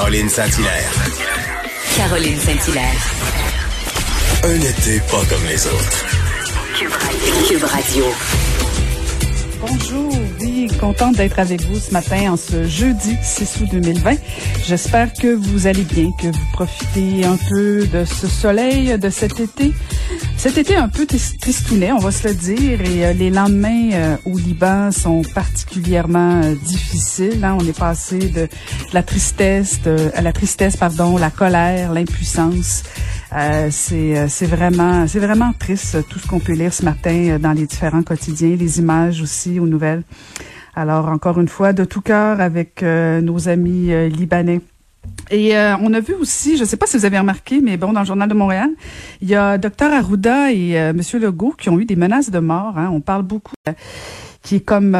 Caroline Saint-Hilaire. Caroline Saint-Hilaire. Un été pas comme les autres. Cube Radio. Bonjour, oui, contente d'être avec vous ce matin en ce jeudi 6 août 2020. J'espère que vous allez bien, que vous profitez un peu de ce soleil, de cet été. Cet été un peu tristounet, on va se le dire, et euh, les lendemains euh, au Liban sont particulièrement euh, difficiles. Hein. On est passé de, la tristesse, de, à la tristesse, pardon, la colère, l'impuissance. C'est c'est vraiment c'est vraiment triste tout ce qu'on peut lire ce matin dans les différents quotidiens, les images aussi aux nouvelles. Alors encore une fois, de tout cœur avec nos amis libanais. Et euh, on a vu aussi, je ne sais pas si vous avez remarqué, mais bon, dans le journal de Montréal, il y a Dr Arruda et euh, Monsieur Legault qui ont eu des menaces de mort. Hein. On parle beaucoup euh, qui est comme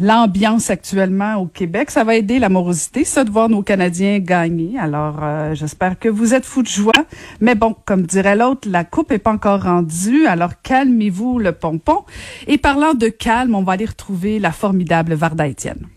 l'ambiance actuellement au Québec. Ça va aider la morosité, ça, de voir nos Canadiens gagner. Alors, j'espère que vous êtes fous de joie. Mais bon, comme dirait l'autre, la coupe est pas encore rendue. Alors, calmez-vous le pompon. Et parlant de calme, on va aller retrouver la formidable Varda Étienne.